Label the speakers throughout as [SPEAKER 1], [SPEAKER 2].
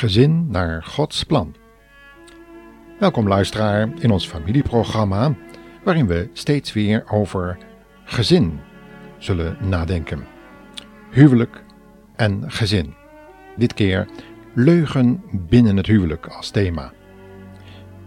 [SPEAKER 1] Gezin naar Gods plan. Welkom luisteraar in ons familieprogramma, waarin we steeds weer over gezin zullen nadenken. Huwelijk en gezin. Dit keer leugen binnen het huwelijk als thema.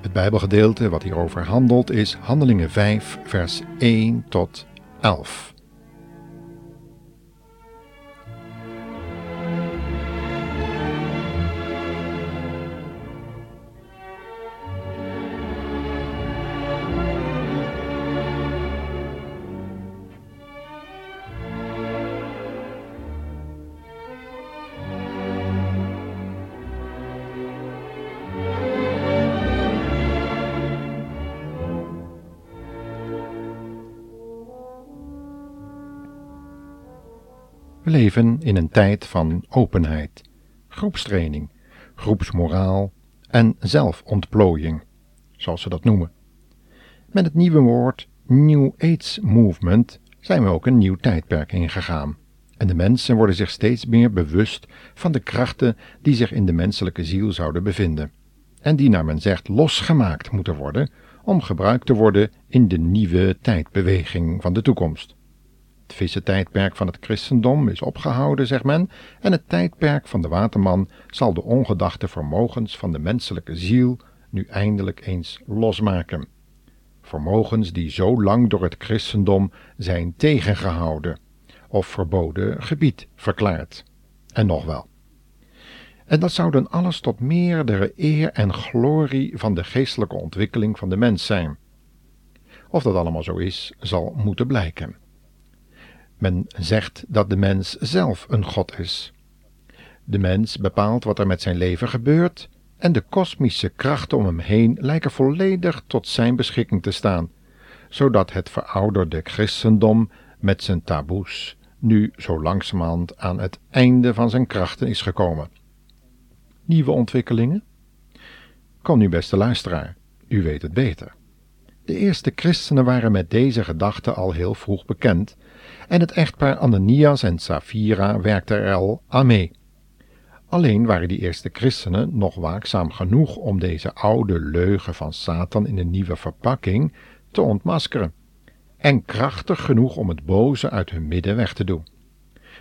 [SPEAKER 1] Het Bijbelgedeelte wat hierover handelt is Handelingen 5, vers 1 tot 11. We leven in een tijd van openheid, groepstraining, groepsmoraal en zelfontplooiing, zoals ze dat noemen. Met het nieuwe woord New Age Movement zijn we ook een nieuw tijdperk ingegaan. En de mensen worden zich steeds meer bewust van de krachten die zich in de menselijke ziel zouden bevinden. En die, naar men zegt, losgemaakt moeten worden om gebruikt te worden in de nieuwe tijdbeweging van de toekomst. Het vissentijdperk van het christendom is opgehouden, zegt men, en het tijdperk van de waterman zal de ongedachte vermogens van de menselijke ziel nu eindelijk eens losmaken. Vermogens die zo lang door het christendom zijn tegengehouden of verboden gebied verklaard. En nog wel. En dat zou dan alles tot meerdere eer en glorie van de geestelijke ontwikkeling van de mens zijn. Of dat allemaal zo is, zal moeten blijken. Men zegt dat de mens zelf een God is. De mens bepaalt wat er met zijn leven gebeurt, en de kosmische krachten om hem heen lijken volledig tot zijn beschikking te staan, zodat het verouderde christendom met zijn taboes nu zo langzamerhand aan het einde van zijn krachten is gekomen. Nieuwe ontwikkelingen? Kom nu, beste luisteraar, u weet het beter. De eerste christenen waren met deze gedachte al heel vroeg bekend, en het echtpaar Ananias en Safira werkte er al aan mee. Alleen waren die eerste christenen nog waakzaam genoeg om deze oude leugen van Satan in een nieuwe verpakking te ontmaskeren, en krachtig genoeg om het boze uit hun midden weg te doen.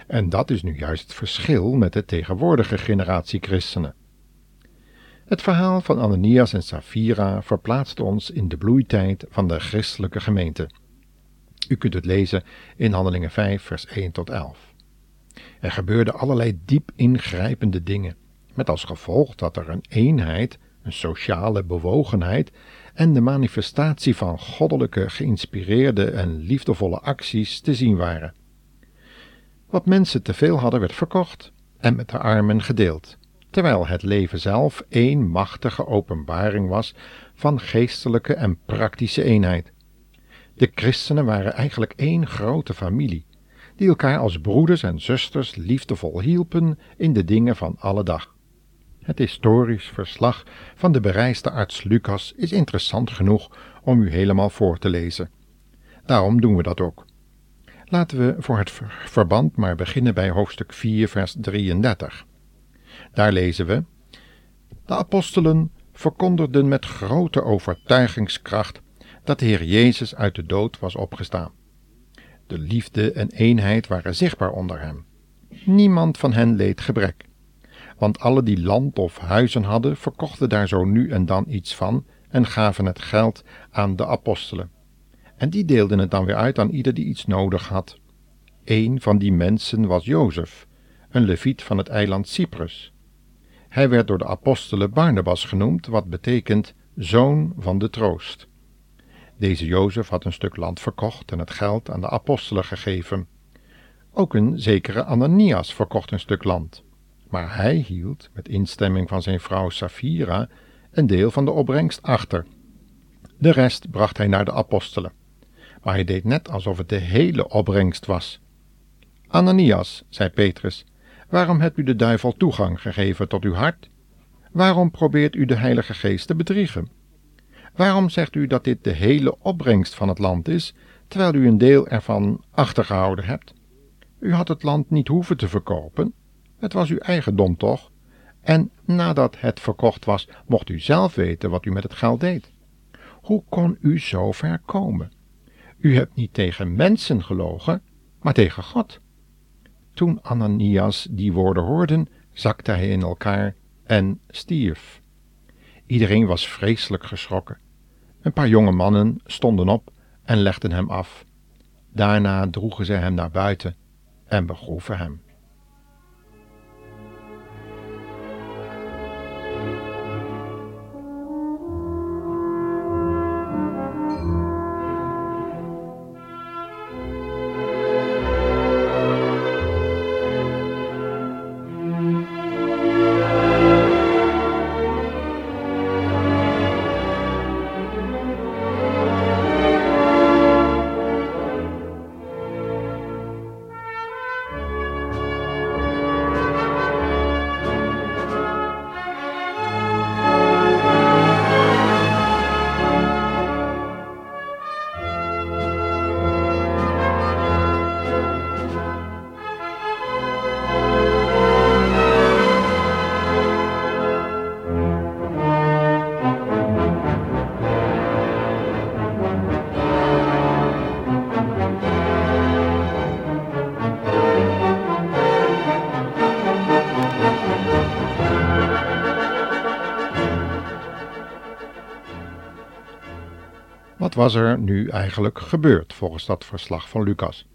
[SPEAKER 1] En dat is nu juist het verschil met de tegenwoordige generatie christenen. Het verhaal van Ananias en Safira verplaatst ons in de bloeitijd van de christelijke gemeente. U kunt het lezen in Handelingen 5, vers 1 tot 11. Er gebeurden allerlei diep ingrijpende dingen, met als gevolg dat er een eenheid, een sociale bewogenheid en de manifestatie van goddelijke geïnspireerde en liefdevolle acties te zien waren. Wat mensen te veel hadden werd verkocht en met de armen gedeeld, terwijl het leven zelf één machtige openbaring was van geestelijke en praktische eenheid. De christenen waren eigenlijk één grote familie, die elkaar als broeders en zusters liefdevol hielpen in de dingen van alle dag. Het historisch verslag van de bereisde arts Lucas is interessant genoeg om u helemaal voor te lezen. Daarom doen we dat ook. Laten we voor het verband maar beginnen bij hoofdstuk 4, vers 33. Daar lezen we: De apostelen verkondigden met grote overtuigingskracht dat de Heer Jezus uit de dood was opgestaan. De liefde en eenheid waren zichtbaar onder hem. Niemand van hen leed gebrek, want alle die land of huizen hadden, verkochten daar zo nu en dan iets van en gaven het geld aan de apostelen. En die deelden het dan weer uit aan ieder die iets nodig had. Een van die mensen was Jozef, een leviet van het eiland Cyprus. Hij werd door de apostelen Barnabas genoemd, wat betekent zoon van de troost. Deze Jozef had een stuk land verkocht en het geld aan de apostelen gegeven. Ook een zekere Ananias verkocht een stuk land, maar hij hield, met instemming van zijn vrouw Safira, een deel van de opbrengst achter. De rest bracht hij naar de apostelen, maar hij deed net alsof het de hele opbrengst was. Ananias, zei Petrus, waarom hebt u de duivel toegang gegeven tot uw hart? Waarom probeert u de Heilige Geest te bedriegen? Waarom zegt u dat dit de hele opbrengst van het land is, terwijl u een deel ervan achtergehouden hebt? U had het land niet hoeven te verkopen. Het was uw eigendom toch? En nadat het verkocht was, mocht u zelf weten wat u met het geld deed. Hoe kon u zo ver komen? U hebt niet tegen mensen gelogen, maar tegen God. Toen Ananias die woorden hoorde, zakte hij in elkaar en stierf. Iedereen was vreselijk geschrokken. Een paar jonge mannen stonden op en legden hem af. Daarna droegen ze hem naar buiten en begroeven hem. Was er nu eigenlijk gebeurd volgens dat verslag van Lucas?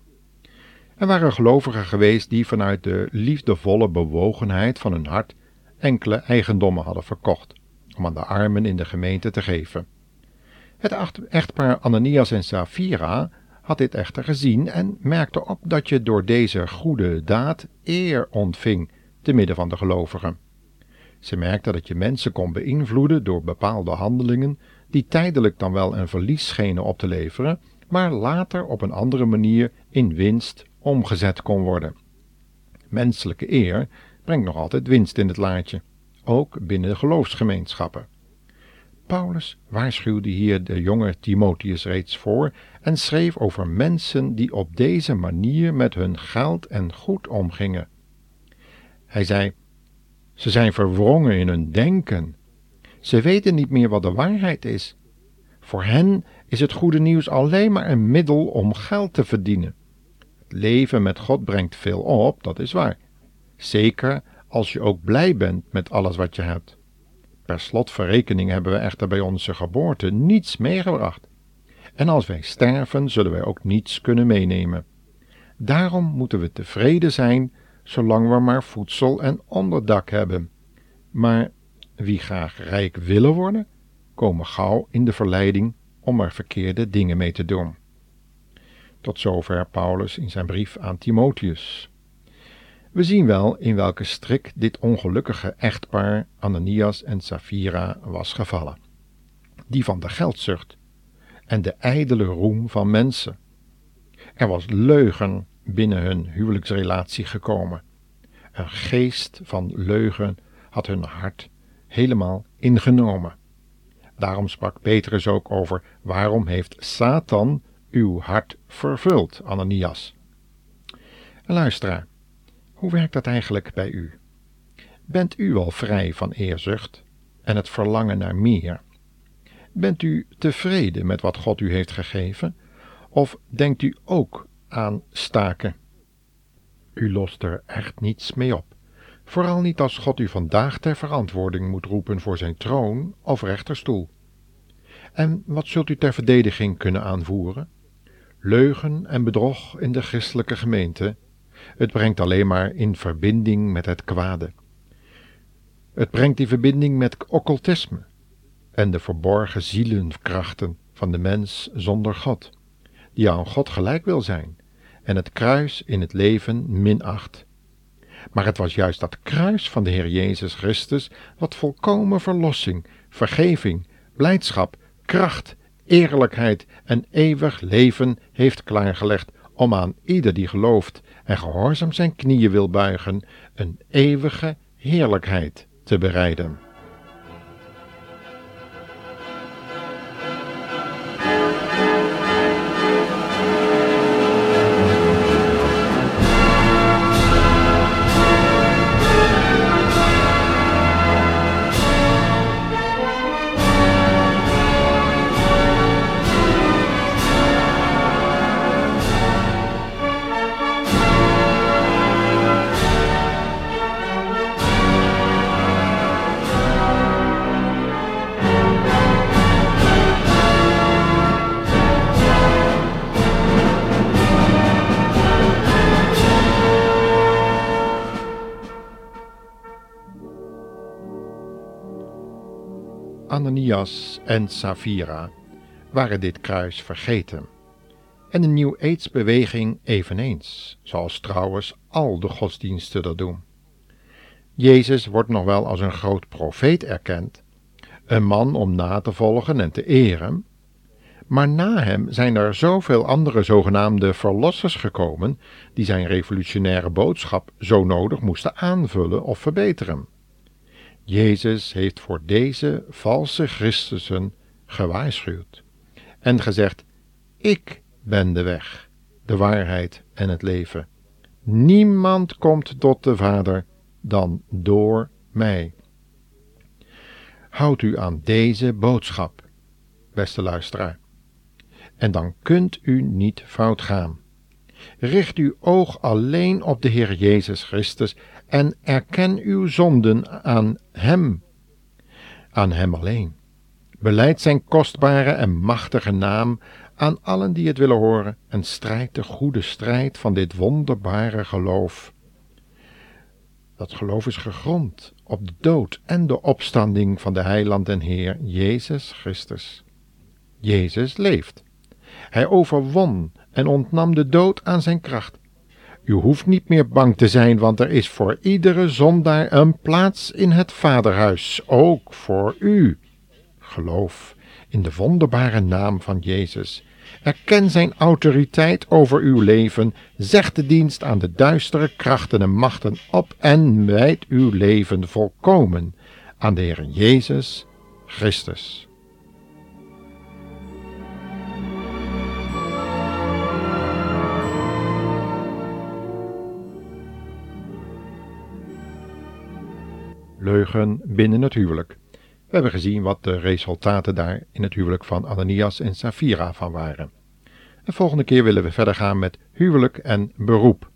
[SPEAKER 1] Er waren gelovigen geweest die vanuit de liefdevolle bewogenheid van hun hart enkele eigendommen hadden verkocht, om aan de armen in de gemeente te geven. Het echtpaar Ananias en Safira had dit echter gezien en merkte op dat je door deze goede daad eer ontving te midden van de gelovigen. Ze merkte dat je mensen kon beïnvloeden door bepaalde handelingen die tijdelijk dan wel een verlies schenen op te leveren, maar later op een andere manier in winst omgezet kon worden. Menselijke eer brengt nog altijd winst in het laadje, ook binnen de geloofsgemeenschappen. Paulus waarschuwde hier de jonge Timotheus reeds voor en schreef over mensen die op deze manier met hun geld en goed omgingen. Hij zei: Ze zijn verwrongen in hun denken ze weten niet meer wat de waarheid is. Voor hen is het goede nieuws alleen maar een middel om geld te verdienen. Het leven met God brengt veel op, dat is waar. Zeker als je ook blij bent met alles wat je hebt. Per slotverrekening hebben we echter bij onze geboorte niets meegebracht. En als wij sterven, zullen wij ook niets kunnen meenemen. Daarom moeten we tevreden zijn, zolang we maar voedsel en onderdak hebben. Maar wie graag rijk willen worden, komen gauw in de verleiding om er verkeerde dingen mee te doen. Tot zover Paulus in zijn brief aan Timotheus. We zien wel in welke strik dit ongelukkige echtpaar Ananias en Safira was gevallen. Die van de geldzucht en de ijdele roem van mensen. Er was leugen binnen hun huwelijksrelatie gekomen. Een geest van leugen had hun hart helemaal ingenomen. Daarom sprak Petrus ook over: waarom heeft Satan uw hart vervuld, Ananias? Luisteraar, hoe werkt dat eigenlijk bij u? Bent u al vrij van eerzucht en het verlangen naar meer? Bent u tevreden met wat God u heeft gegeven? Of denkt u ook aan staken? U lost er echt niets mee op. Vooral niet als God u vandaag ter verantwoording moet roepen voor zijn troon of rechterstoel. En wat zult u ter verdediging kunnen aanvoeren? Leugen en bedrog in de christelijke gemeente. Het brengt alleen maar in verbinding met het kwade. Het brengt in verbinding met occultisme en de verborgen zielenkrachten van de mens zonder God, die aan God gelijk wil zijn en het kruis in het leven minacht maar het was juist dat kruis van de Heer Jezus Christus wat volkomen verlossing, vergeving, blijdschap, kracht, eerlijkheid en eeuwig leven heeft klaargelegd om aan ieder die gelooft en gehoorzaam zijn knieën wil buigen, een eeuwige heerlijkheid te bereiden. Ananias en Safira waren dit kruis vergeten. En de New Age-beweging eveneens, zoals trouwens al de godsdiensten dat doen. Jezus wordt nog wel als een groot profeet erkend, een man om na te volgen en te eren, maar na hem zijn er zoveel andere zogenaamde verlossers gekomen die zijn revolutionaire boodschap zo nodig moesten aanvullen of verbeteren. Jezus heeft voor deze valse Christussen gewaarschuwd en gezegd: Ik ben de weg, de waarheid en het leven. Niemand komt tot de Vader dan door mij. Houd u aan deze boodschap, beste luisteraar, en dan kunt u niet fout gaan. Richt uw oog alleen op de Heer Jezus Christus en erken uw zonden aan Hem, aan Hem alleen. Beleid Zijn kostbare en machtige naam aan allen die het willen horen en strijd de goede strijd van dit wonderbare geloof. Dat geloof is gegrond op de dood en de opstanding van de Heiland en Heer Jezus Christus. Jezus leeft. Hij overwon en ontnam de dood aan zijn kracht. U hoeft niet meer bang te zijn, want er is voor iedere zondaar een plaats in het Vaderhuis, ook voor u. Geloof in de wonderbare naam van Jezus. Erken zijn autoriteit over uw leven, zeg de dienst aan de duistere krachten en machten op en wijd uw leven volkomen aan de Heer Jezus Christus. Leugen binnen het huwelijk. We hebben gezien wat de resultaten daar in het huwelijk van Ananias en Safira van waren. De volgende keer willen we verder gaan met huwelijk en beroep.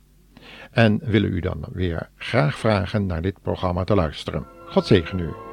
[SPEAKER 1] En willen u dan weer graag vragen naar dit programma te luisteren. God zegen u.